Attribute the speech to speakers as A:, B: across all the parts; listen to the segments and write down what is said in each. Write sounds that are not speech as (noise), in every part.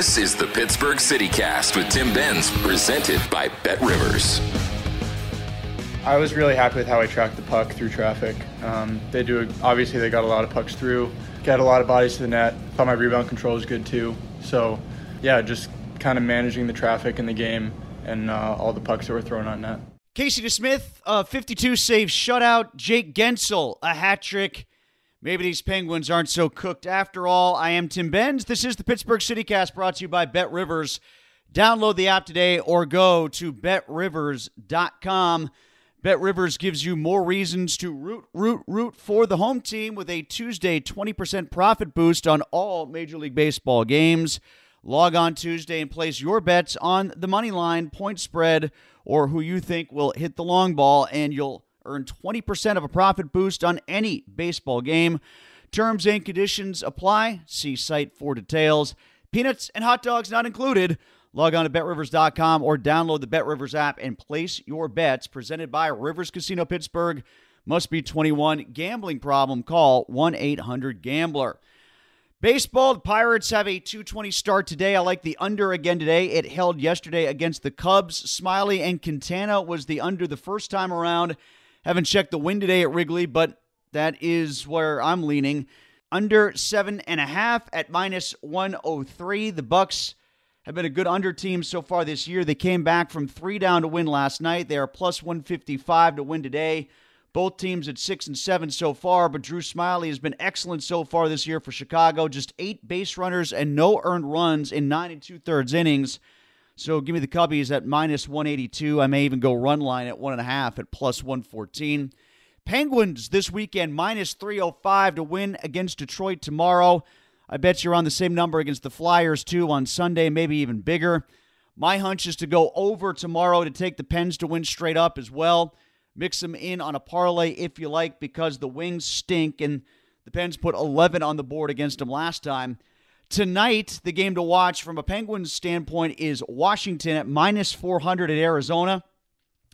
A: This is the Pittsburgh City Cast with Tim Benz, presented by Bet Rivers.
B: I was really happy with how I tracked the puck through traffic. Um, they do obviously they got a lot of pucks through, got a lot of bodies to the net. Thought my rebound control was good too. So, yeah, just kind of managing the traffic in the game and uh, all the pucks that were thrown on net.
C: Casey DeSmith, a 52 save shutout. Jake Guentzel, a hat trick. Maybe these Penguins aren't so cooked after all. I am Tim Benz. This is the Pittsburgh CityCast brought to you by Bet Rivers. Download the app today or go to betrivers.com. Bet Rivers gives you more reasons to root, root, root for the home team with a Tuesday 20% profit boost on all Major League Baseball games. Log on Tuesday and place your bets on the money line, point spread, or who you think will hit the long ball, and you'll Earn 20% of a profit boost on any baseball game. Terms and conditions apply. See site for details. Peanuts and hot dogs not included. Log on to betrivers.com or download the BetRivers app and place your bets. Presented by Rivers Casino Pittsburgh. Must be 21. Gambling problem? Call 1 800 Gambler. Baseball, the Pirates have a 220 start today. I like the under again today. It held yesterday against the Cubs. Smyly and Quintana was the under the first time around. Haven't checked the wind today at Wrigley, but that is where I'm leaning. Under seven and a half at minus 103. The Bucs have been a good under team so far this year. They came back from three down to win last night. They are plus 155 to win today. Both teams at six and seven so far, but Drew Smyly has been excellent so far this year for Chicago. Just eight base runners and no earned runs in nine and two thirds innings. So give me the Cubbies at minus 182. I may even go run line at one and a half at plus 114. Penguins this weekend minus 305 to win against Detroit tomorrow. I bet you're on the same number against the Flyers too on Sunday, maybe even bigger. My hunch is to go over tomorrow to take the Pens to win straight up as well. Mix them in on a parlay if you like because the Wings stink and the Pens put 11 on the board against them last time. Tonight, the game to watch from a Penguins standpoint is Washington at minus 400 at Arizona.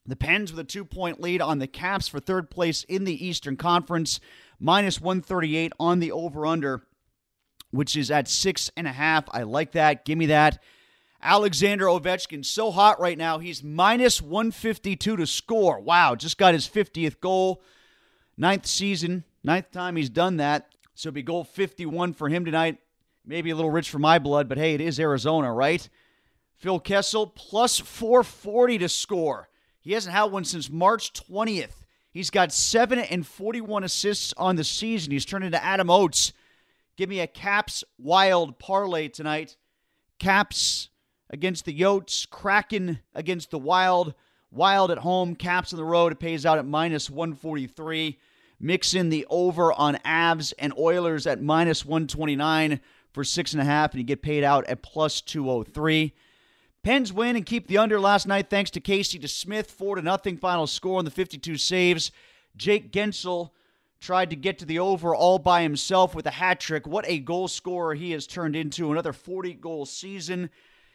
C: The Pens with a two point lead on the Caps for third place in the Eastern Conference, minus 138 on the over under, which is at six and a half. I like that. Give me that. Alexander Ovechkin, so hot right now. He's minus 152 to score. Wow, just got his 50th goal. Ninth season, ninth time he's done that. So it'll be goal 51 for him tonight. Maybe a little rich for my blood, but hey, it is Arizona, right? Phil Kessel plus 440 to score. He hasn't had one since March 20th. He's got 7 and 41 assists on the season. He's turned into Adam Oates. Give me a Caps Wild parlay tonight. Caps against the Yotes, Kraken against the Wild. Wild at home, Caps on the road. It pays out at minus 143. Mix in the over on Avs and Oilers at minus 129 for six and a half, and you get paid out at plus 203. Pens win and keep the under last night thanks to Casey DeSmith. Four to nothing final score on the 52 saves. Jake Guentzel tried to get to the over all by himself with a hat trick. What a goal scorer he has turned into. Another 40 goal season.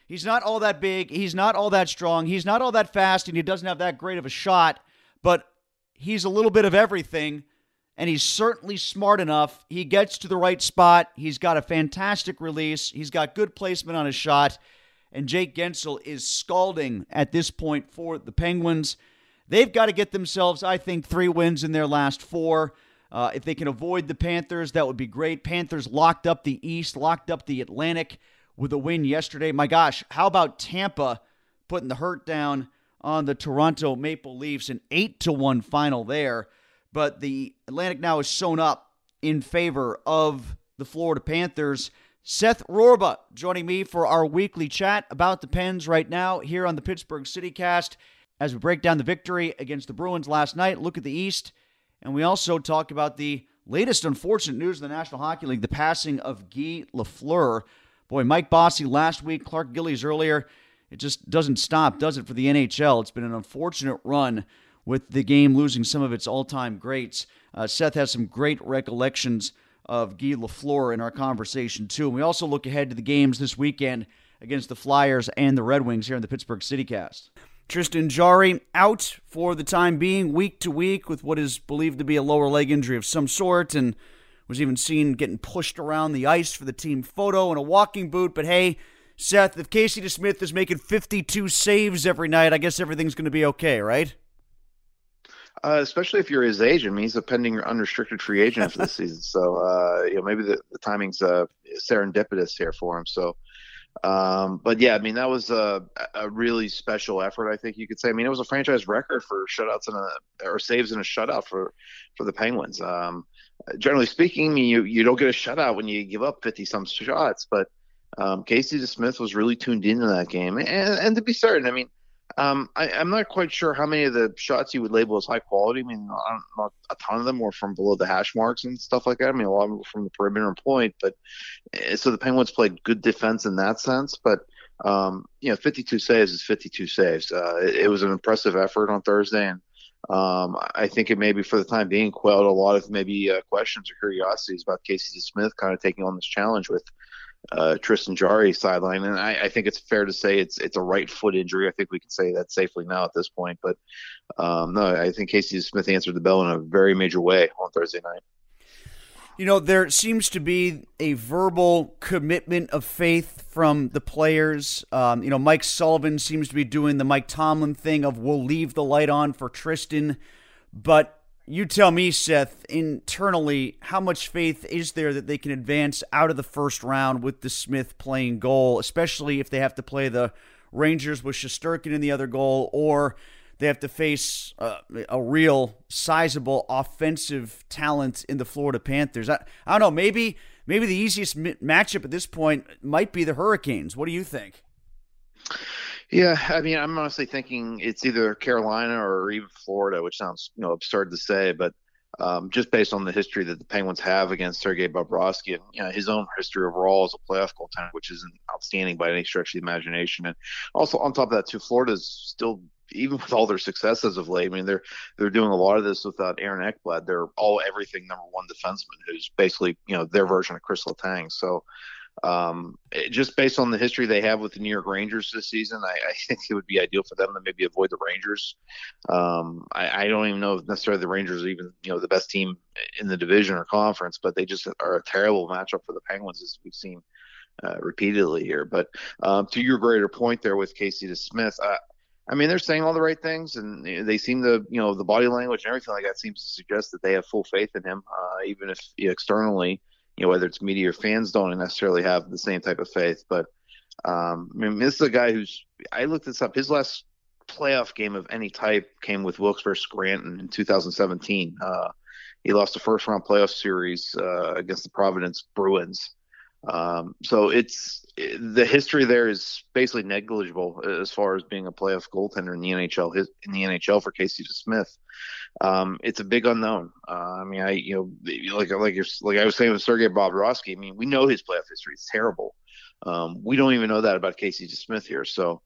C: He's not all that big. He's not all that strong. He's not all that fast, and he doesn't have that great of a shot, but he's a little bit of everything, and he's certainly smart enough. He gets to the right spot. He's got a fantastic release. He's got good placement on his shot, and Jake Guentzel is scalding at this point for the Penguins. They've got to get themselves, I think, three wins in their last four. Uh, if they can avoid the Panthers, that would be great. Panthers locked up the East, locked up the Atlantic with a win yesterday. My gosh, how about Tampa putting the hurt down on the Toronto Maple Leafs? An 8 to 1 final there. But the Atlantic now is sewn up in favor of the Florida Panthers. Seth Rorabaugh joining me for our weekly chat about the Pens right now here on the Pittsburgh CityCast as we break down the victory against the Bruins last night, look at the East, and we also talk about the latest unfortunate news in the National Hockey League, the passing of Guy Lafleur. Boy, Mike Bossy last week, Clark Gillies earlier. It just doesn't stop, does it, for the NHL? It's been an unfortunate run with the game losing some of its all time greats. Uh, Seth has some great recollections of Guy Lafleur in our conversation, too. And we also look ahead to the games this weekend against the Flyers and the Red Wings here in the Pittsburgh CityCast. Tristan Jarry out for the time being, week to week, with what is believed to be a lower leg injury of some sort. And was even seen getting pushed around the ice for the team photo in a walking boot. But hey, Seth, if Casey DeSmith is making 52 saves every night, I guess everything's going to be okay, right?
D: Uh, especially if you're his agent. I mean, he's a pending unrestricted free agent for this (laughs) season. So, uh, you know, maybe the, the timing's uh, serendipitous here for him. So, um, but yeah, I mean, that was a, a really special effort. I think you could say. I mean, it was a franchise record for shutouts and a or saves in a shutout for for the Penguins. Um, generally speaking, you you don't get a shutout when you give up 50 some shots, but um, Casey Smith was really tuned into that game, and and to be certain, I mean, um, I, am not quite sure how many of the shots you would label as high quality. I mean, not, not, a ton of them were from below the hash marks and stuff like that. I mean, a lot of them were from the perimeter and point, but eh, so the Penguins played good defense in that sense, but. Um, you know, 52 saves is 52 saves. Uh, it, it was an impressive effort on Thursday, and um, I think it maybe for the time being quelled a lot of maybe uh, questions or curiosities about Casey Smith kind of taking on this challenge with uh, Tristan Jarry sideline, and I, I, think it's fair to say it's it's a right foot injury. I think we can say that safely now at this point. But um, no, I think Casey Smith answered the bell in a very major way on Thursday night.
C: You know, there seems to be a verbal commitment of faith from the players. Um, you know, Mike Sullivan seems to be doing the Mike Tomlin thing of we'll leave the light on for Tristan. But you tell me, Seth, internally, how much faith is there that they can advance out of the first round with the Smith playing goal, especially if they have to play the Rangers with Shesterkin in the other goal or – they have to face uh, a real sizable offensive talent in the Florida Panthers. I, I don't know. Maybe maybe the easiest matchup at this point might be the Hurricanes. What do you think?
D: Yeah, I mean, I'm honestly thinking it's either Carolina or even Florida, which sounds you know absurd to say, but um, just based on the history that the Penguins have against Sergei Bobrovsky and you know, his own history overall as a playoff goaltender, which isn't outstanding by any stretch of the imagination. And also on top of that, too, Florida's still even with all their successes of late, I mean, they're they're doing a lot of this without Aaron Ekblad. They're all everything number one defenseman, who's basically you know their version of Chris Letang. So, um, just based on the history they have with the New York Rangers this season, I, I (laughs) think it would be ideal for them to maybe avoid the Rangers. Um, I, I don't even know if necessarily the Rangers are even you know the best team in the division or conference, but they just are a terrible matchup for the Penguins as we've seen. Uh, repeatedly here. But um, to your greater point there with Casey DeSmith, Smith, I mean, they're saying all the right things, and they seem to, you know, the body language and everything like that seems to suggest that they have full faith in him, uh, even if externally, you know, whether it's media or fans don't necessarily have the same type of faith. But um, I mean, this is a guy who's I looked this up. His last playoff game of any type came with Wilkes versus Scranton in 2017. Uh, he lost the first round playoff series uh, against the Providence Bruins. Um, so it's the history there is basically negligible as far as being a playoff goaltender in the NHL. In the NHL for Casey Smith, um, it's a big unknown. Uh, I mean, I you know like like like I was saying with Sergei Bobrovsky. I mean, we know his playoff history; it's terrible. Um, we don't even know that about Casey Smith here. So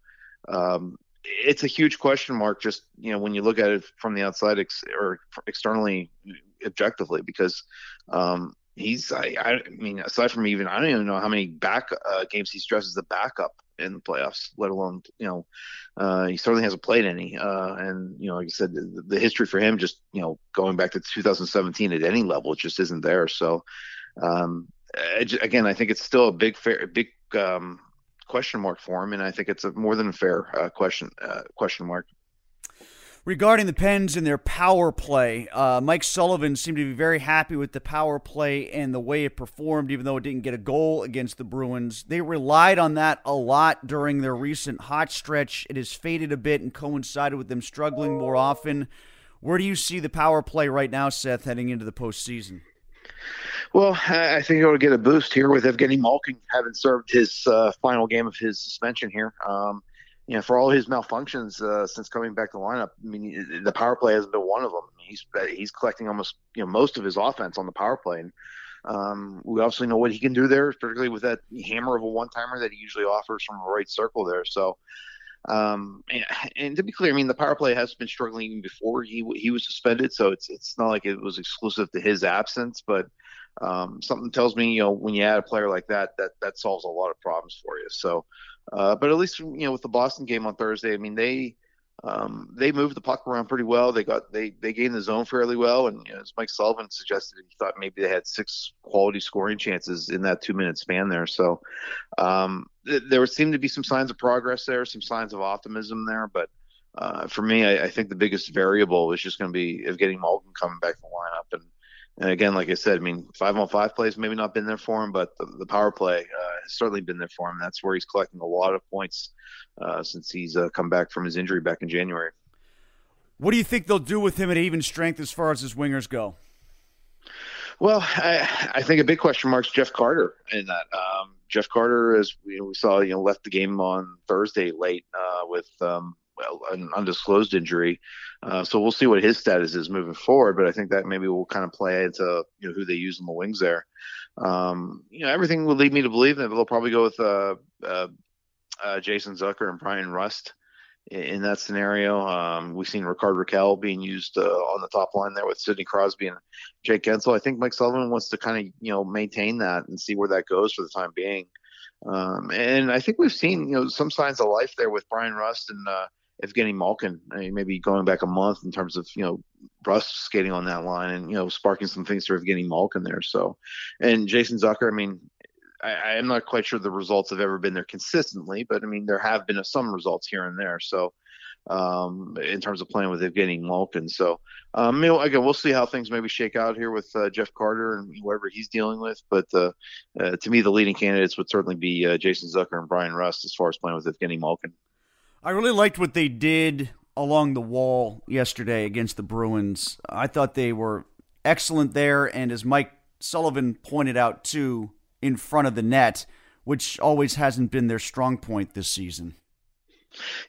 D: um, it's a huge question mark. Just you know, when you look at it from the outside ex- or externally, objectively, because um, he's I, I mean aside from even I don't even know how many back uh, games he stresses the backup in the playoffs, let alone you know uh, he certainly hasn't played any. Uh, and you know, like I said, the, the, history for him just you know going back to 2017 at any level, just isn't there. So um, again, I think it's still a big fair, big um, question mark for him, and I think it's a more than a fair uh, question uh, question mark.
C: Regarding the Pens and their power play, uh, Mike Sullivan seemed to be very happy with the power play and the way it performed, even though it didn't get a goal against the Bruins. They relied on that a lot during their recent hot stretch. It has faded a bit and coincided with them struggling more often. Where do you see the power play right now, Seth, heading into the postseason?
D: Well, I think it'll get a boost here with Evgeny Malkin having served his uh, final game of his suspension here. Um, you know, for all his malfunctions uh, since coming back to the lineup, I mean, the power play hasn't been one of them. He's he's collecting almost you know most of his offense on the power play, and um, we obviously know what he can do there, particularly with that hammer of a one timer that he usually offers from the right circle there. So, um, and, and, to be clear, I mean, the power play has been struggling even before he he was suspended, so it's it's not like it was exclusive to his absence, but. Um, something tells me, you know, when you add a player like that, that that solves a lot of problems for you. So, uh, but at least you know with the Boston game on Thursday, I mean they um, they moved the puck around pretty well. They got they they gained the zone fairly well, and you know, as Mike Sullivan suggested, he thought maybe they had six quality scoring chances in that two minute span there. So um, there seemed to be some signs of progress there, some signs of optimism there. But uh, for me, I, I, think the biggest variable is just going to be of getting Malkin coming back to the lineup and and again, like I said, I mean, five on five plays maybe not been there for him, but the, the power play uh, has certainly been there for him. That's where he's collecting a lot of points uh, since he's uh, come back from his injury back in January.
C: What do you think they'll do with him at even strength as far as his wingers go?
D: Well, I, I think a big question mark is Jeff Carter in that. Um, Jeff Carter, as we, we, saw, you know, left the game on Thursday late uh, with um, well, an undisclosed injury. Uh, so we'll see what his status is moving forward. But I think that maybe will kind of play into you know who they use in the wings there. Um, you know, everything would lead me to believe that they'll probably go with uh, uh, uh Jason Zucker and Bryan Rust in, that scenario. Um, we've seen Rickard Rakell being used uh, on the top line there with Sidney Crosby and Jake Guentzel. I think Mike Sullivan wants to kind of you know maintain that and see where that goes for the time being. Um, and I think we've seen you know some signs of life there with Bryan Rust and uh, Evgeny Malkin, I mean, maybe going back a month in terms of you know Rust skating on that line and you know sparking some things for Evgeny Malkin there. So, and Jason Zucker, I mean, I, am not quite sure the results have ever been there consistently, but I mean there have been some results here and there. So, um, in terms of playing with Evgeny Malkin, so um, you know, again, we'll see how things maybe shake out here with uh, Jeff Carter and whoever he's dealing with. But uh, uh, to me, the leading candidates would certainly be uh, Jason Zucker and Bryan Rust as far as playing with Evgeny Malkin.
C: I really liked what they did along the wall yesterday against the Bruins. I thought they were excellent there, and as Mike Sullivan pointed out too, in front of the net, which always hasn't been their strong point this season.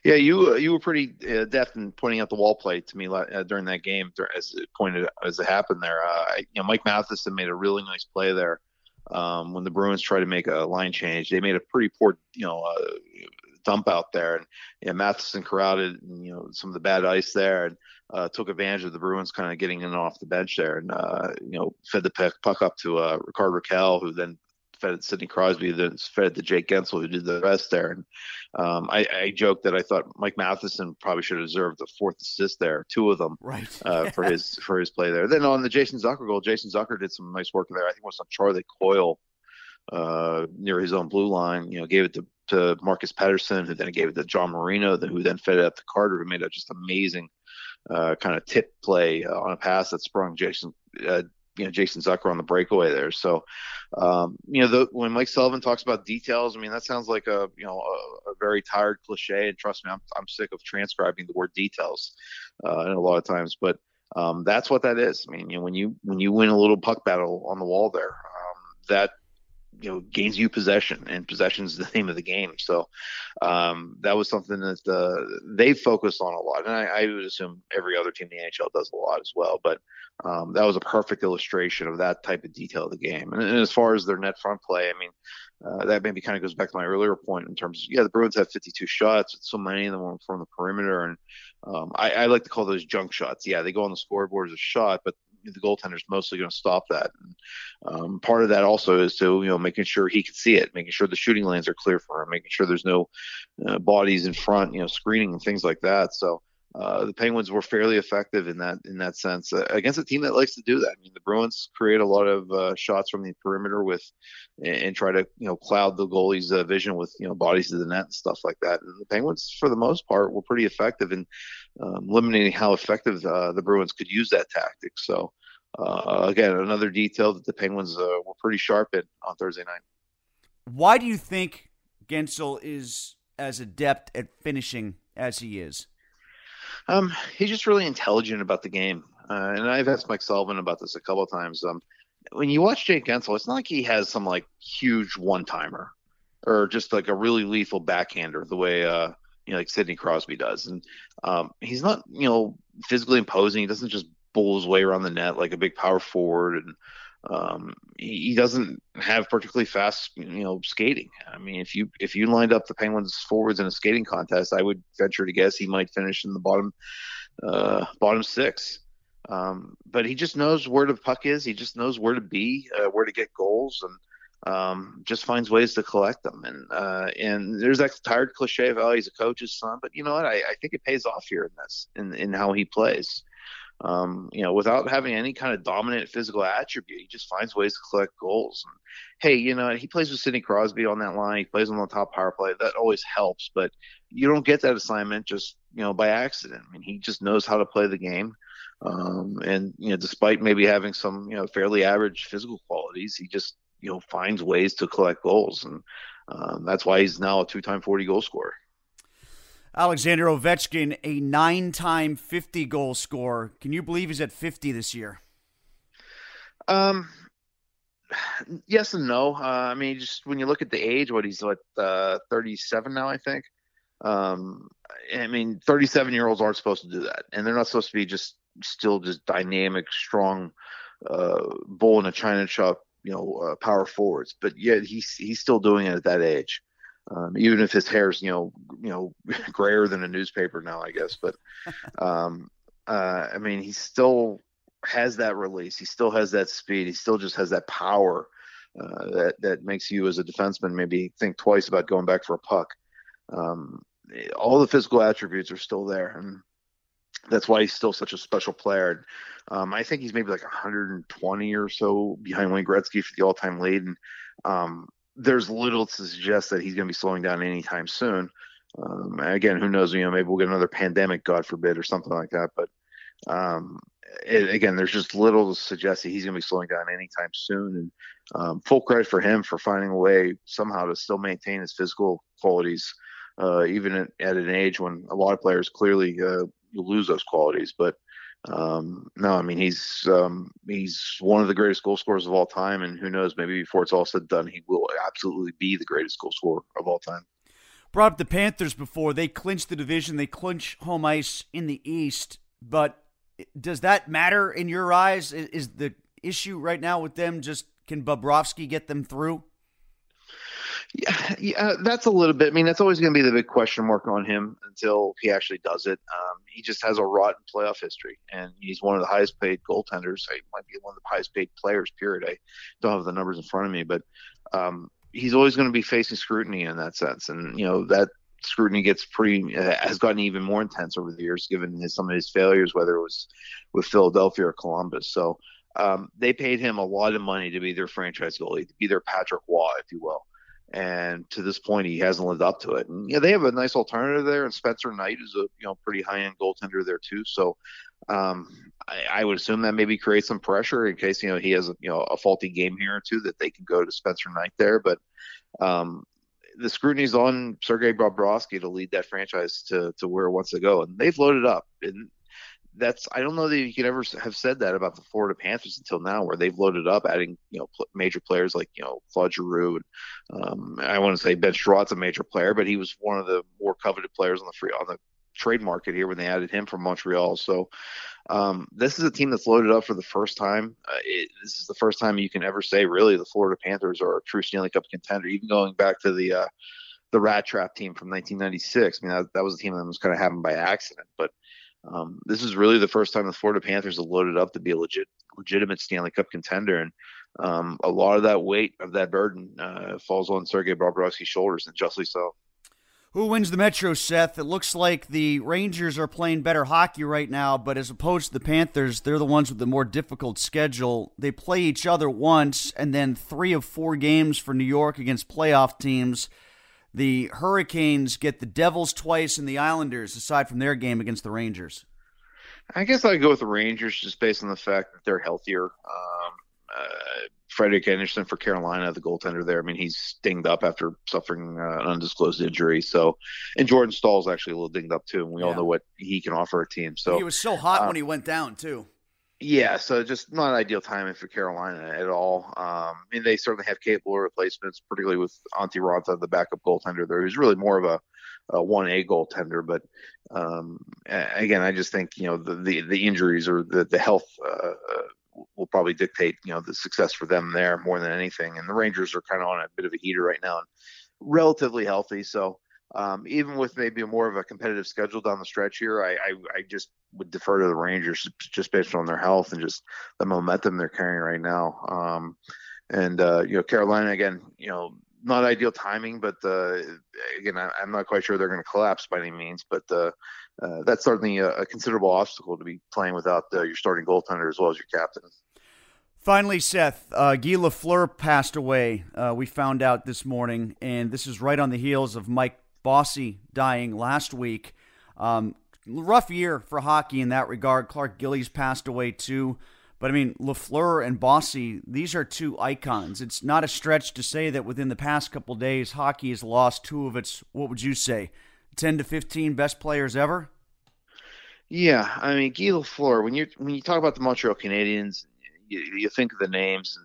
D: Yeah, you uh, you were pretty uh, deft in pointing out the wall play to me uh, during that game as it pointed as it happened there. Uh, you know, Mike Matheson made a really nice play there um, when the Bruins tried to make a line change. They made a pretty poor, you know, uh, dump out there. And yeah, Matheson crowded, you know, some of the bad ice there and uh, took advantage of the Bruins kind of getting in off the bench there and, uh, you know, fed the puck, puck up to uh, Rickard Rakell, who then fed it Sidney Crosby, then fed it to Jake Guentzel, who did the rest there. And um, I, I joked that I thought Mike Matheson probably should have deserved the fourth assist there, two of them,
C: right,
D: uh, for his (laughs) for his play there. Then on the Jason Zucker goal, Jason Zucker did some nice work there. I think it was on Charlie Coyle uh, near his own blue line. You know, gave it to to Marcus Pettersson, who then gave it to John Marino, who then fed it up to Carter, who made a just amazing uh, kind of tip play uh, on a pass that sprung Jason, uh, you know, Jason Zucker on the breakaway there. So, um, you know, the, when Mike Sullivan talks about details, I mean, that sounds like a, you know, a, a very tired cliche. And trust me, I'm, I'm sick of transcribing the word details uh, a lot of times. But um, that's what that is. I mean, you know, when you when you win a little puck battle on the wall there, um, that you know gains you possession, and possession is the name of the game. So um, that was something that uh, they focused on a lot, and I, I, would assume every other team in the NHL does a lot as well. But um, that was a perfect illustration of that type of detail of the game. And, and as far as their net front play, I mean, uh, that maybe kind of goes back to my earlier point in terms of yeah, the Bruins have 52 shots, so many of them were from the perimeter, and um, I, I, like to call those junk shots. Yeah, they go on the scoreboard as a shot, but the goaltender's mostly going to stop that. And, um, part of that also is to you know making sure he can see it, making sure the shooting lanes are clear for him, making sure there's no uh, bodies in front, you know, screening and things like that. So uh, the Penguins were fairly effective in that in that sense uh, against a team that likes to do that. I mean, the Bruins create a lot of uh, shots from the perimeter with and, and, try to you know cloud the goalie's uh, vision with you know bodies to the net and stuff like that. And the Penguins, for the most part, were pretty effective in um, limiting how effective uh, the Bruins could use that tactic. So again, another detail that the Penguins were pretty sharp in on Thursday night.
C: Why do you think Guentzel is as adept at finishing as he is?
D: Um, he's just really intelligent about the game. Uh, and I've asked Mike Sullivan about this a couple of times. Um, when you watch Jake Guentzel, it's not like he has some like huge one timer or just like a really lethal backhander the way uh, you know like Sidney Crosby does. And um, he's not you know physically imposing. He doesn't just bull his way around the net like a big power forward and um, he, he, doesn't have particularly fast, you know, skating. I mean, if you if you lined up the Penguins forwards in a skating contest, I would venture to guess he might finish in the bottom uh, bottom six. Um, but he just knows where the puck is. He just knows where to be, uh, where to get goals, and um, just finds ways to collect them. And uh, and there's that tired cliche of oh he's a coach's son, but you know what? I, I think it pays off here in this in in how he plays um, you know, without having any kind of dominant physical attribute, he just finds ways to collect goals. And hey, you know, he plays with Sidney Crosby on that line. He plays on the top power play. That always helps, but you don't get that assignment just you know by accident. I mean, he just knows how to play the game. Um, and you know, despite maybe having some you know fairly average physical qualities, he just you know finds ways to collect goals, and um, that's why he's now a two-time 40 goal scorer.
C: Alexander Ovechkin, a nine time 50 goal scorer. Can you believe he's at 50 this year?
D: Um, yes and no. Uh, I mean, just when you look at the age, what he's what uh, 37 now, I think. Um, I mean, 37 year olds aren't supposed to do that, and they're not supposed to be just still just dynamic, strong, uh, bull in a china shop, you know, uh, power forwards. But yet he's he's still doing it at that age um, even if his hair's you know you know (laughs) grayer than a newspaper now, I guess. But (laughs) um, uh, I mean, he still has that release. He still has that speed. He still just has that power uh, that that makes you as a defenseman maybe think twice about going back for a puck. Um, all the physical attributes are still there, and that's why he's still such a special player. Um, I think he's maybe like 120 or so behind Wayne Gretzky for the all-time lead, and um, there's little to suggest that he's going to be slowing down anytime soon. Um, again, who knows? You know, maybe we'll get another pandemic, God forbid, or something like that. But um, it, again, there's just little to suggest that he's going to be slowing down anytime soon. And um, full credit for him for finding a way somehow to still maintain his physical qualities, uh, even at, at, an age when a lot of players clearly uh, lose those qualities. But um, no, I mean he's um, he's one of the greatest goal scorers of all time, and who knows, maybe before it's all said and done, he will absolutely be the greatest goal scorer of all time.
C: Brought up the Panthers before they clinch the division, they clinch home ice in the East, but does that matter in your eyes? Is the issue right now with them just can Bobrovsky get them through?
D: Yeah, yeah, that's a little bit. I mean, that's always going to be the big question mark on him until he actually does it. Um, he just has a rotten playoff history, and he's one of the highest paid goaltenders. He might be one of the highest paid players. Period. I don't have the numbers in front of me, but um, he's always going to be facing scrutiny in that sense, and you know that scrutiny gets pretty uh, has gotten even more intense over the years, given his, some of his failures, whether it was with Philadelphia or Columbus. So. Um, they paid him a lot of money to be their franchise goalie, to be their Patrick Roy, if you will and to this point he hasn't lived up to it. And yeah, they have a nice alternative there, and Spencer Knight is a you know pretty high end goaltender there too. So um, I, I, would assume that maybe creates some pressure in case you know he has a, you know a faulty game here or two that they can go to Spencer Knight there. But um, the scrutiny's on Sergei Bobrovsky to lead that franchise to to where it wants to go, and they've loaded up. And that's I don't know that you could ever have said that about the Florida Panthers until now, where they've loaded up, adding you know pl- major players like you know Claude Giroux. And, um, I want to say Ben Chiarot's a major player, but he was one of the more coveted players on the free on the trade market here when they added him from Montreal. So um, this is a team that's loaded up for the first time. Uh, it, this is the first time you can ever say really the Florida Panthers are a true Stanley Cup contender, even going back to the uh, the Rat Trap team from 1996. I mean that, that was a team that was kind of happened by accident, but um, this is really the first time the Florida Panthers have loaded up to be a legit, legitimate Stanley Cup contender, and um, a lot of that weight of that burden uh, falls on Sergei Bobrovsky's shoulders, and justly so.
C: Who wins the Metro, Seth? It looks like the Rangers are playing better hockey right now, but as opposed to the Panthers, they're the ones with the more difficult schedule. They play each other once, and then three of four games for New York against playoff teams. The Hurricanes get the Devils twice and the Islanders, aside from their game against the Rangers.
D: I guess I'd go with the Rangers just based on the fact that they're healthier. Um, uh, Frederik Andersen for Carolina, the goaltender there. I mean, he's dinged up after suffering uh, an undisclosed injury. So, and Jordan Staal's actually a little dinged up too, and we yeah. all know what he can offer a team. So
C: he was so hot uh, when he went down too.
D: Yeah, so just not ideal timing for Carolina at all. Um, I mean, they certainly have capable replacements, particularly with Antti Raanta, the backup goaltender there, who's really more of a, a 1A goaltender. But um, again, I just think, you know, the, the, the injuries or the, the health uh, uh, will probably dictate, you know, the success for them there more than anything. And the Rangers are kind of on a bit of a heater right now and relatively healthy. So, um, even with maybe more of a competitive schedule down the stretch here, I, I, I, just would defer to the Rangers just based on their health and just the momentum they're carrying right now. Um, and uh, you know, Carolina again, you know, not ideal timing, but uh, again, I, am not quite sure they're going to collapse by any means. But uh, uh that's certainly a, a, considerable obstacle to be playing without uh, your starting goaltender as well as your captain.
C: Finally, Seth, uh, Guy Lafleur passed away. we found out this morning, and this is right on the heels of Mike Bossy dying last week. Um, rough year for hockey in that regard. Clark Gillies passed away too. But I mean, Lafleur and Bossy, these are two icons. It's not a stretch to say that within the past couple days, hockey has lost two of its, what would you say, 10 to 15 best players ever?
D: Yeah, I mean, Guy Lafleur, when you when you talk about the Montreal Canadiens, you, you think of the names.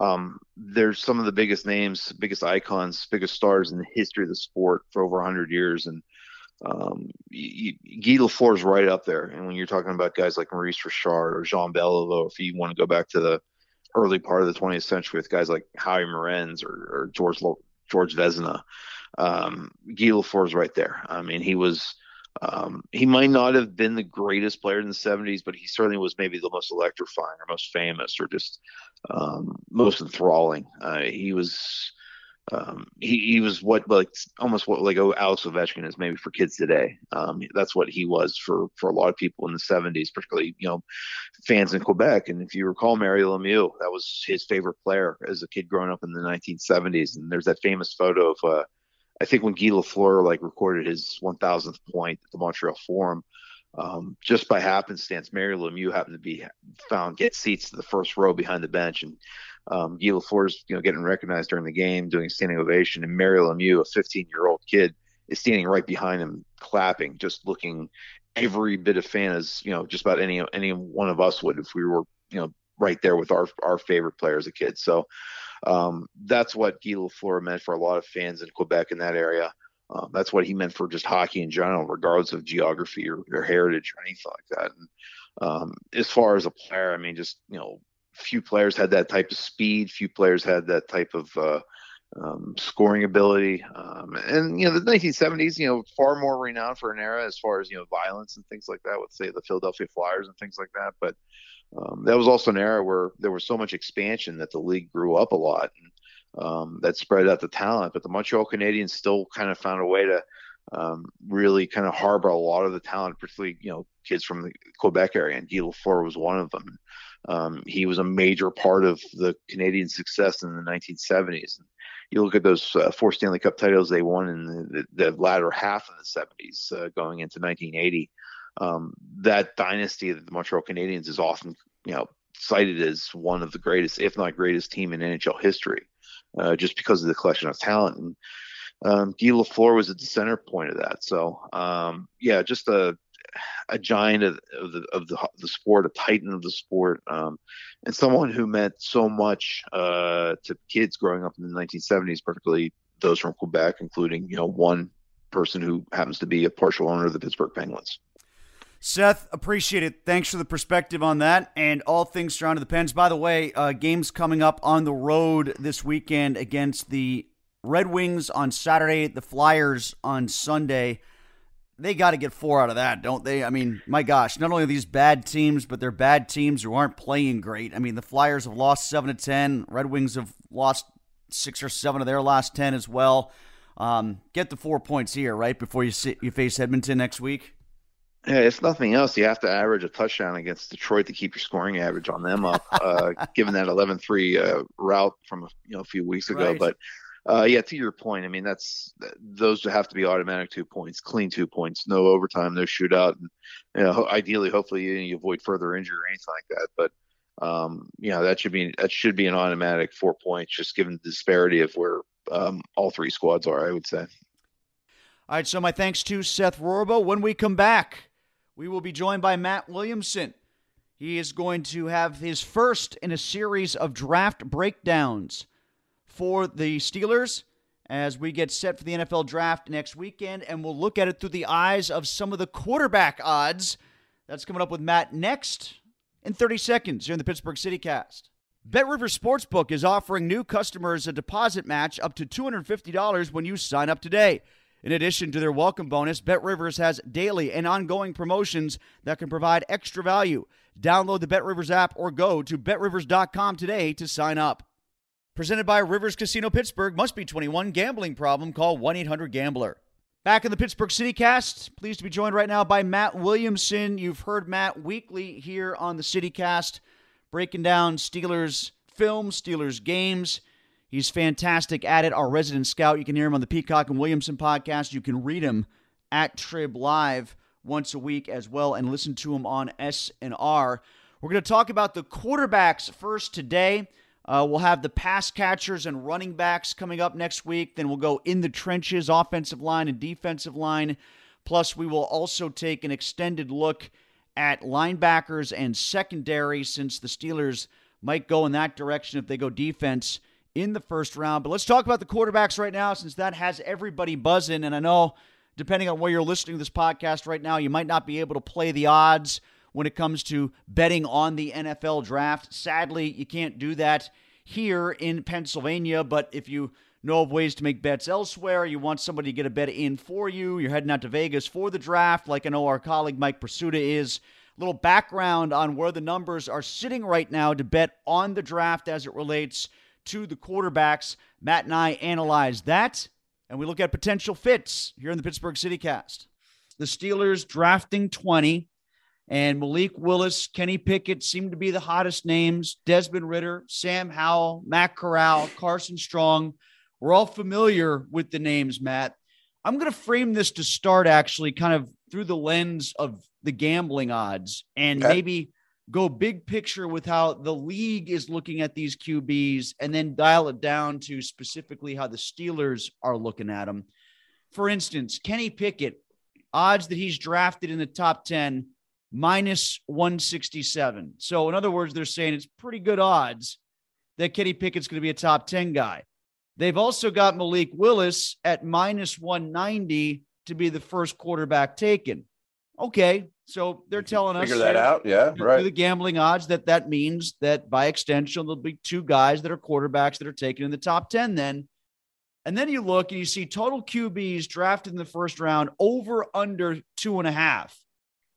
D: Um, there's some of the biggest names, biggest icons, biggest stars in the history of the sport for over 100 years, and um, you, Guy Lafleur is right up there. And when you're talking about guys like Maurice Richard or Jean Beliveau, if you want to go back to the early part of the 20th century with guys like Howie Morenz or, or George George Vezina, um, Guy Lafleur is right there. I mean, he was. Um, he might not have been the greatest player in the 70s, but he certainly was maybe the most electrifying or most famous or just um, most enthralling. Uh, he was um, he, he was what like almost what like Alex Ovechkin is maybe for kids today. Um, that's what he was for for a lot of people in the 70s, particularly you know fans in Quebec. And if you recall, Mario Lemieux, that was his favorite player as a kid growing up in the 1970s. And there's that famous photo of uh, I think when Guy Lafleur like recorded his 1,000th point at the Montreal Forum. Um, just by happenstance, Mario Lemieux happened to be found get seats to the first row behind the bench, and um, Guy Lafleur's, you know, getting recognized during the game, doing standing ovation, and Mario Lemieux, a 15-year-old kid, is standing right behind him, clapping, just looking every bit of fan as you know, just about any any one of us would if we were, you know, right there with our our favorite player as a kid. So um, that's what Guy Lafleur meant for a lot of fans in Quebec in that area. Um, that's what he meant for just hockey in general, regardless of geography or, or heritage or anything like that. And um, as far as a player, I mean, just you know, few players had that type of speed. Few players had that type of uh, um, scoring ability. Um, and you know, the 1970s, you know, far more renowned for an era as far as you know violence and things like that. With say the Philadelphia Flyers and things like that. But um, that was also an era where there was so much expansion that the league grew up a lot and um, that spread out the talent. But the Montreal Canadiens still kind of found a way to um, really kind of harbor a lot of the talent, particularly you know kids from the Quebec area, and Guy Lafleur was one of them. Um, he was a major part of the Canadian success in the 1970s. You look at those uh, four Stanley Cup titles they won in the, the, the latter half of the 70s, uh, going into 1980. Um, that dynasty of the Montreal Canadiens is often, you know, cited as one of the greatest, if not greatest, team in NHL history, uh, just because of the collection of talent. And um, Guy Lafleur was at the center point of that. So, um, yeah, just a a giant of, of, the of the the sport, a titan of the sport, um, and someone who meant so much uh, to kids growing up in the 1970s, particularly those from Quebec, including you know one person who happens to be a partial owner of the Pittsburgh Penguins.
C: Seth, appreciate it. Thanks for the perspective on that and all things surrounding the Pens. By the way, uh, games coming up on the road this weekend against the Red Wings on Saturday, the Flyers on Sunday. They got to get four out of that, don't they? I mean, my gosh, not only are these bad teams, but they're bad teams who aren't playing great. I mean, the Flyers have lost seven to ten. Red Wings have lost six or seven of their last ten as well. Um, get the four points here, right, before you sit, you face Edmonton next week.
D: Yeah, it's nothing else. You have to average a touchdown against Detroit to keep your scoring average on them up, uh, (laughs) given that 11-3 uh, rout from a, you know a few weeks ago. Right. But uh, yeah, to your point, I mean that's those have to be automatic two points, clean two points, no overtime, no shootout, and you know, ideally, hopefully, you, avoid further injury or anything like that. But um, you know that should be that should be an automatic four points, just given the disparity of where um, all three squads are. I would say.
C: All right, so my thanks to Seth Rorabaugh. When we come back, we will be joined by Matt Williamson. He is going to have his first in a series of draft breakdowns for the Steelers as we get set for the NFL draft next weekend, and we'll look at it through the eyes of some of the quarterback odds. That's coming up with Matt next in 30 seconds here in the Pittsburgh City Cast. Bet Rivers Sportsbook is offering new customers a deposit match up to $250 when you sign up today. In addition to their welcome bonus, Bet Rivers has daily and ongoing promotions that can provide extra value. Download the Bet Rivers app or go to betrivers.com today to sign up. Presented by Rivers Casino Pittsburgh. Must be 21. Gambling problem. Call 1 800 Gambler. Back in the Pittsburgh City Cast. Pleased to be joined right now by Matt Williamson. You've heard Matt weekly here on the City Cast, breaking down Steelers film, Steelers games. He's fantastic at it. Our resident scout. You can hear him on the Peacock and Williamson podcast. You can read him at Trib Live once a week as well, and listen to him on S and R. We're going to talk about the quarterbacks first today. Uh, we'll have the pass catchers and running backs coming up next week. Then we'll go in the trenches, offensive line and defensive line. Plus, we will also take an extended look at linebackers and secondary since the Steelers might go in that direction if they go defense in the first round. But let's talk about the quarterbacks right now since that has everybody buzzing. And I know, depending on where you're listening to this podcast right now, you might not be able to play the odds when it comes to betting on the NFL draft. Sadly, you can't do that here in Pennsylvania. But if you know of ways to make bets elsewhere, you want somebody to get a bet in for you, you're heading out to Vegas for the draft, like I know our colleague Mike Prisuta is. A little background on where the numbers are sitting right now to bet on the draft as it relates to the quarterbacks. Matt and I analyze that, and we look at potential fits here in the Pittsburgh City Cast. The Steelers drafting 20, and Malik Willis, Kenny Pickett seem to be the hottest names. Desmond Ridder, Sam Howell, Matt Corral, Carson Strong. We're all familiar with the names, Matt. I'm going to frame this to start actually kind of through the lens of the gambling odds and okay. maybe go big picture with how the league is looking at these QBs and then dial it down to specifically how the Steelers are looking at them. For instance, Kenny Pickett, odds that he's drafted in the top 10, minus 167. So, in other words, they're saying it's pretty good odds that Kenny Pickett's going to be a top 10 guy. They've also got Malik Willis at minus 190 to be the first quarterback taken. Okay, so they're telling
E: figure
C: us
E: figure that out. Yeah, right.
C: The gambling odds that that means that by extension there'll be two guys that are quarterbacks that are taken in the top ten. Then, and then you look and you see total QBs drafted in the first round over under two and a half.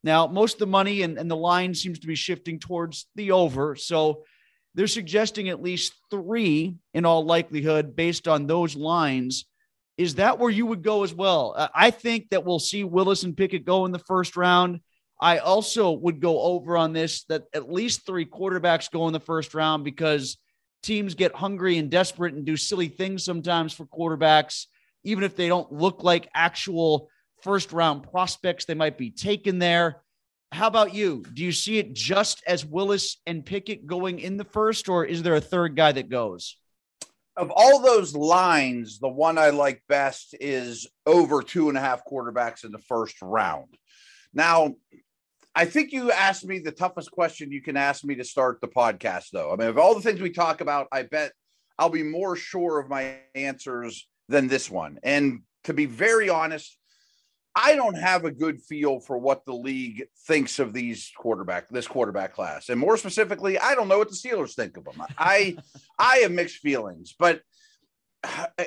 C: Now, most of the money and, and the line seems to be shifting towards the over. So they're suggesting at least three in all likelihood based on those lines. Is that where you would go as well? I think that we'll see Willis and Pickett go in the first round. I also would go over on this that at least three quarterbacks go in the first round because teams get hungry and desperate and do silly things sometimes for quarterbacks, even if they don't look like actual first round prospects. They might be taken there. How about you? Do you see it just as Willis and Pickett going in the first, or is there a third guy that goes?
E: Of all those lines, the one I like best is over two and a half quarterbacks in the first round. Now, I think you asked me the toughest question you can ask me to start the podcast, though. I mean, of all the things we talk about, I bet I'll be more sure of my answers than this one. And to be very honest, I don't have a good feel for what the league thinks of these quarterback, this quarterback class, and more specifically, I don't know what the Steelers think of them. I, I have mixed feelings, but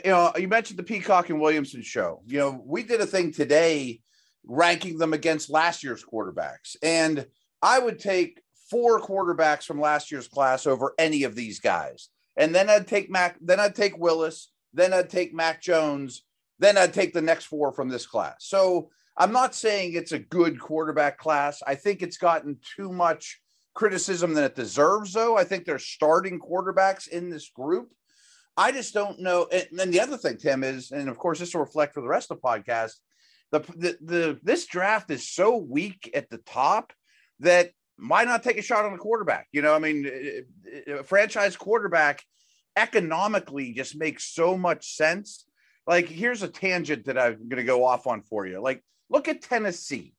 E: you know, you mentioned the Peacock and Williamson show. You know, we did a thing today ranking them against last year's quarterbacks, and I would take four quarterbacks from last year's class over any of these guys, and then I'd take Mac, then I'd take Willis, then I'd take Mac Jones then I'd take the next four from this class. So I'm not saying it's a good quarterback class. I think it's gotten too much criticism than it deserves, though. I think there's starting quarterbacks in this group. I just don't know. And then the other thing, Tim, is, and of course, this will reflect for the rest of the podcast. The, the, the this draft is so weak at the top that why not take a shot on a quarterback? You know, I mean, a franchise quarterback economically just makes so much sense like here's a tangent that I'm going to go off on for you. Like look at Tennessee.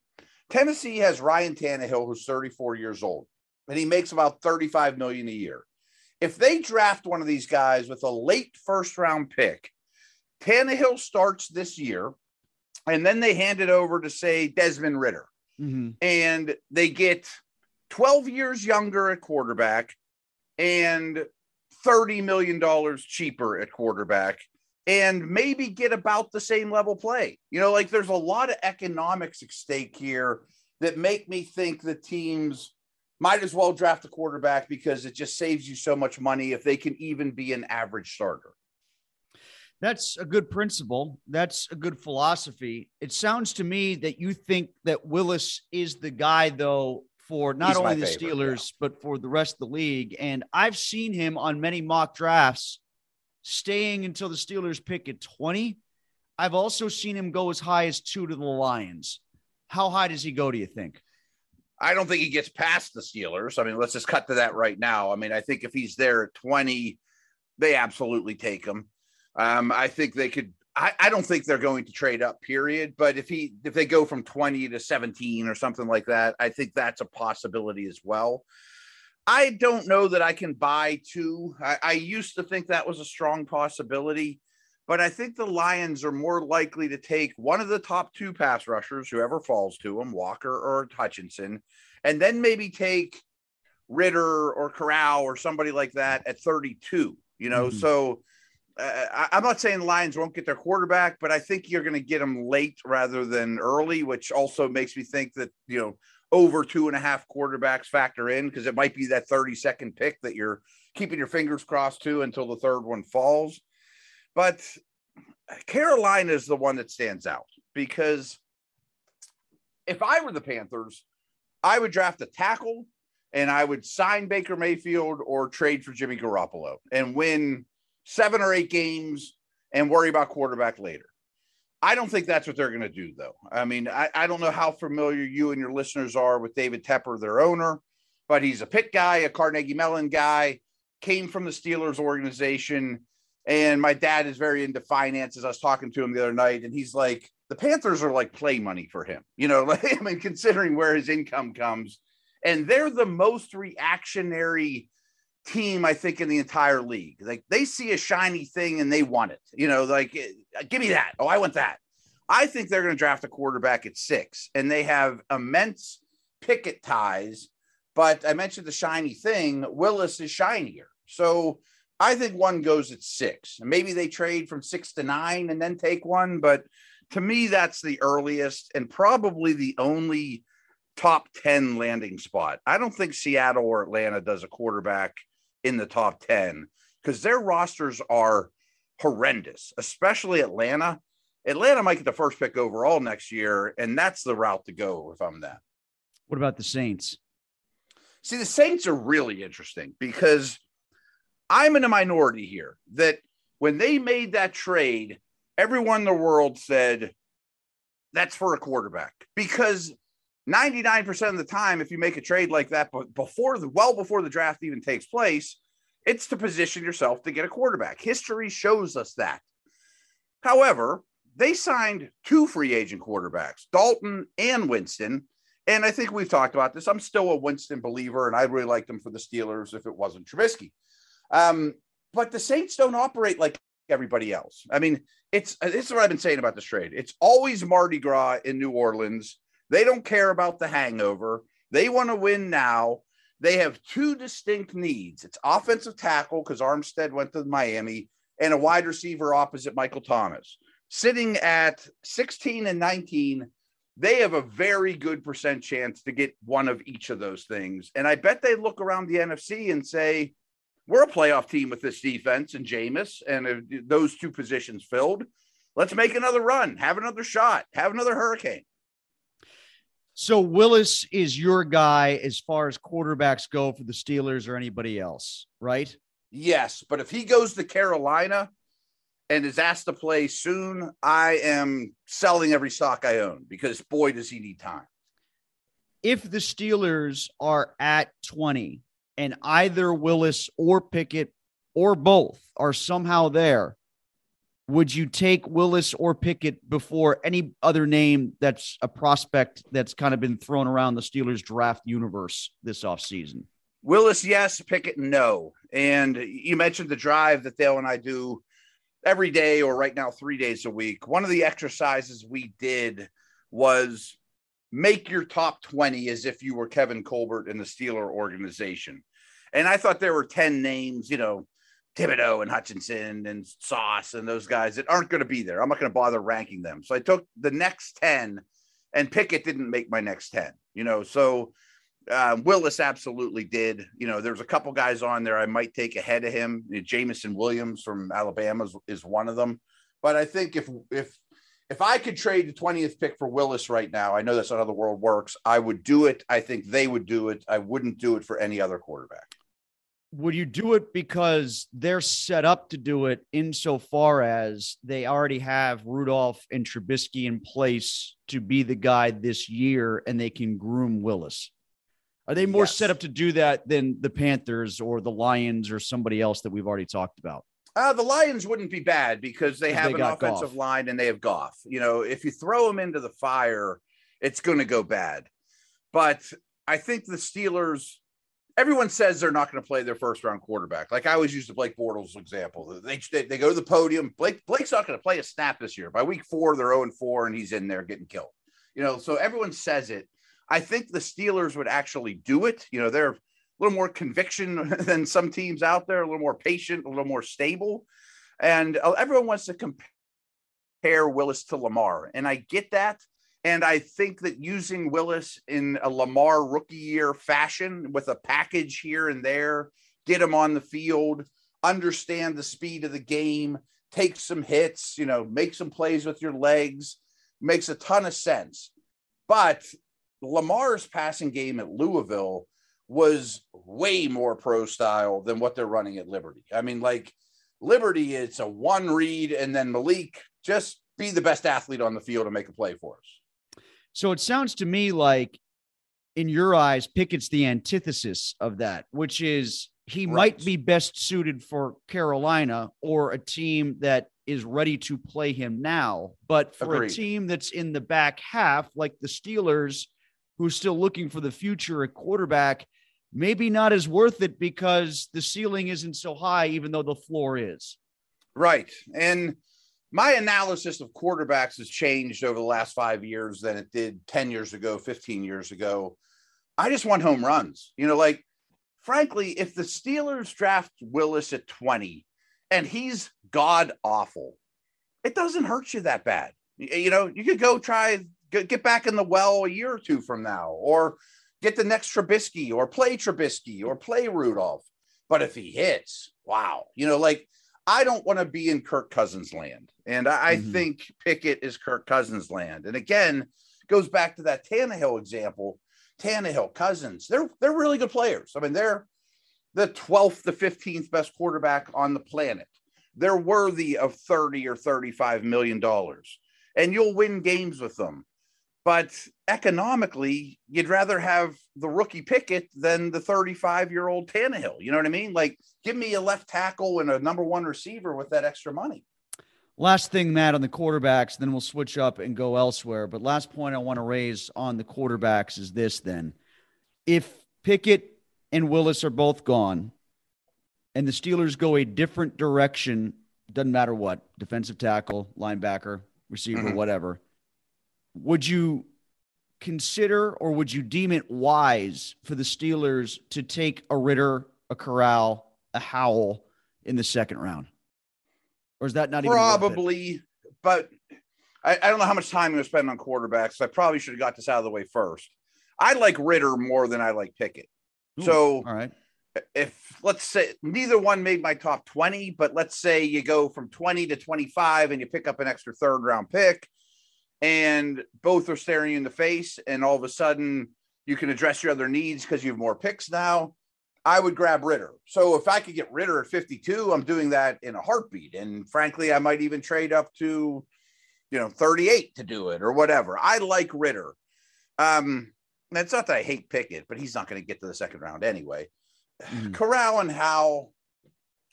E: Tennessee has Ryan Tannehill, who's 34 years old, and he makes about 35 million a year. If they draft one of these guys with a late first round pick, Tannehill starts this year, and then they hand it over to say Desmond Ridder, mm-hmm. and they get 12 years younger at quarterback and 30 million dollars cheaper at quarterback and maybe get about the same level play. You know, like there's a lot of economics at stake here that make me think the teams might as well draft a quarterback because it just saves you so much money if they can even be an average starter.
C: That's a good principle. That's a good philosophy. It sounds to me that you think that Willis is the guy, though, for not He's only the favorite, Steelers, yeah. but for the rest of the league. And I've seen him on many mock drafts staying until the Steelers pick at 20. I've also seen him go as high as two to the Lions. How high does he go, do you think?
E: I don't think he gets past the Steelers. I mean, let's just cut to that right now. I mean, I think if he's there at 20, they absolutely take him. Um, I think they could. I, I don't think they're going to trade up, period. But if he if they go from 20 to 17 or something like that, I think that's a possibility as well. I don't know that I can buy two. I, I, used to think that was a strong possibility, but I think the Lions are more likely to take one of the top two pass rushers, whoever falls to them, Walker or Hutchinson, and then maybe take Ridder or Corral or somebody like that at 32. You know, mm-hmm. so uh, I, I'm not saying the Lions won't get their quarterback, but I think you're going to get them late rather than early, which also makes me think that, you know, over two and a half quarterbacks factor in because it might be that 30 second pick that you're keeping your fingers crossed to until the third one falls. But Carolina is the one that stands out because if I were the Panthers, I would draft a tackle and I would sign Baker Mayfield or trade for Jimmy Garoppolo and win seven or eight games and worry about quarterback later. I don't think that's what they're going to do, though. I mean, I, I don't know how familiar you and your listeners are with David Tepper, their owner, but he's a Pitt guy, a Carnegie Mellon guy, came from the Steelers organization. And my dad is very into finances. I was talking to him the other night, and he's like, the Panthers are like play money for him. (laughs) You know, like, I mean, considering where his income comes, and they're the most reactionary team, I think, in the entire league. Like they see a shiny thing and they want it. You know, like eh, give me that. Oh, I want that. I think they're going to draft a quarterback at six, and they have immense Pickett ties. But I mentioned the shiny thing. Willis is shinier, so I think one goes at six. And maybe they trade from six to nine and then take one. But to me, that's the earliest and probably the only top 10 landing spot. I don't think Seattle or Atlanta does a quarterback in the top 10 because their rosters are horrendous, especially Atlanta. Atlanta might get the first pick overall next year, and that's the route to go if I'm that.
C: What about the Saints?
E: See, the Saints are really interesting because I'm in a minority here that when they made that trade, everyone in the world said that's for a quarterback because 99% of the time, if you make a trade like that, but before the well before the draft even takes place, it's to position yourself to get a quarterback. History shows us that. However, they signed two free agent quarterbacks, Dalton and Winston, And I think we've talked about this. I'm still a Winston believer, and I really liked them for the Steelers if it wasn't Trubisky. Um, but the Saints don't operate like everybody else. I mean, it's this is what I've been saying about this trade. It's always Mardi Gras in New Orleans. They don't care about the hangover. They want to win now. They have two distinct needs. It's offensive tackle because Armstead went to Miami, and a wide receiver opposite Michael Thomas. Sitting at 16 and 19, they have a very good percent chance to get one of each of those things. And I bet they look around the NFC and say, we're a playoff team with this defense and Jameis and uh, those two positions filled. Let's make another run, have another shot, have another hurricane.
C: So Willis is your guy as far as quarterbacks go for the Steelers or anybody else, right?
E: Yes, but if he goes to Carolina and is asked to play soon, I am selling every stock I own because boy does he need time.
C: If the Steelers are at 20 and either Willis or Pickett or both are somehow there, would you take Willis or Pickett before any other name that's a prospect that's kind of been thrown around the Steelers draft universe this offseason?
E: Willis, yes. Pickett, no. And you mentioned the drive that Dale and I do every day, or right now, three days a week. One of the exercises we did was make your top 20 as if you were Kevin Colbert in the Steeler organization. And I thought there were 10 names, you know, Thibodeaux and Hutchinson and Sauce and those guys that aren't going to be there. I'm not going to bother ranking them. So I took the next 10 and Pickett didn't make my next 10, you know. So uh, Willis absolutely did. You know, there's a couple guys on there I might take ahead of him. Jameson Williams from Alabama is, is one of them. But I think if, if, if I could trade the 20th pick for Willis right now, I know that's not how the world works. I would do it. I think they would do it. I wouldn't do it for any other quarterback
C: would you do it because they're set up to do it insofar as they already have Rudolph and Trubisky in place to be the guy this year and they can groom Willis? Are they more yes. set up to do that than the Panthers or the Lions or somebody else that we've already talked about?
E: Uh, the Lions wouldn't be bad because they have they an offensive Goff. line and they have Goff. You know, if you throw them into the fire, it's going to go bad. But I think the Steelers everyone says they're not going to play their first round quarterback. Like I always use the Blake Bortles example. They, they, they go to the podium. Blake Blake's not going to play a snap this year. By week four, they're 0 4 and he's in there getting killed. You know, so everyone says it. I think the Steelers would actually do it. You know, they're a little more conviction (laughs) than some teams out there, a little more patient, a little more stable. And uh, everyone wants to compare Willis to Lamar. And I get that. And I think that using Willis in a Lamar rookie year fashion with a package here and there, get him on the field, understand the speed of the game, take some hits, you know, make some plays with your legs, makes a ton of sense. But Lamar's passing game at Louisville was way more pro style than what they're running at Liberty. I mean, like Liberty, it's a one read, and then Malik just be the best athlete on the field and make a play for us.
C: So it sounds to me like, in your eyes, Pickett's the antithesis of that, which is he right. might be best suited for Carolina or a team that is ready to play him now. But for Agreed. a team that's in the back half, like the Steelers, who's still looking for the future at quarterback, maybe not as worth it because the ceiling isn't so high, even though the floor is.
E: Right. And my analysis of quarterbacks has changed over the last five years than it did 10 years ago, 15 years ago. I just want home runs. You know, like, frankly, if the Steelers draft Willis at 20 and he's god awful, it doesn't hurt you that bad. You know, you could go try, get back in the well a year or two from now, or get the next Trubisky, or play Trubisky, or play Rudolph. But if he hits, wow, you know, like, I don't want to be in Kirk Cousins land. And I, mm-hmm. think Pickett is Kirk Cousins land. And again, goes back to that Tannehill example. Tannehill, Cousins, they're they're really good players. I mean, they're the 12th to 15th best quarterback on the planet. They're worthy of 30 or 35 million dollars. And you'll win games with them. But economically, you'd rather have the rookie Pickett than the 35 year old Tannehill. You know what I mean? Like, give me a left tackle and a number one receiver with that extra money.
C: Last thing, Matt, on the quarterbacks, then we'll switch up and go elsewhere. But last point I want to raise on the quarterbacks is this then. If Pickett and Willis are both gone and the Steelers go a different direction, doesn't matter what, defensive tackle, linebacker, receiver, mm-hmm. whatever, would you consider or would you deem it wise for the Steelers to take a Ridder, a Corral, a Howell in the second round? Or is that not even
E: probably? But I, I, don't know how much time I'm going to spend on quarterbacks. I probably should have got this out of the way first. I like Ridder more than I like Pickett. Ooh, so,
C: all right.
E: If let's say neither one made my top 20, but let's say you go from 20 to 25 and you pick up an extra third round pick, and both are staring you in the face, and all of a sudden you can address your other needs because you have more picks now. I would grab Ridder So if I could get Ridder at 52, I'm doing that in a heartbeat. And frankly, I might even trade up to, you know, 38 to do it or whatever. I like Ridder Um, it's not that I hate Pickett, but he's not going to get to the second round anyway. Mm. Corral and Howell,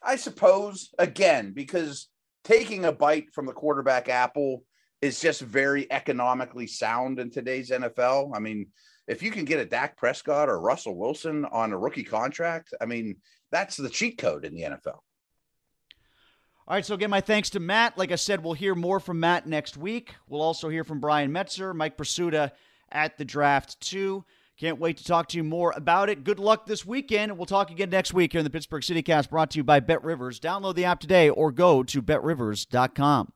E: I suppose, again, because taking a bite from the quarterback apple is just very economically sound in today's NFL. I mean, if you can get a Dak Prescott or Russell Wilson on a rookie contract, I mean, that's the cheat code in the NFL.
C: All right, so again, my thanks to Matt. Like I said, we'll hear more from Matt next week. We'll also hear from Brian Metzer, Mike Prisuta at the draft, too. Can't wait to talk to you more about it. Good luck this weekend. We'll talk again next week here in the Pittsburgh CityCast brought to you by Bet Rivers. Download the app today or go to betrivers.com.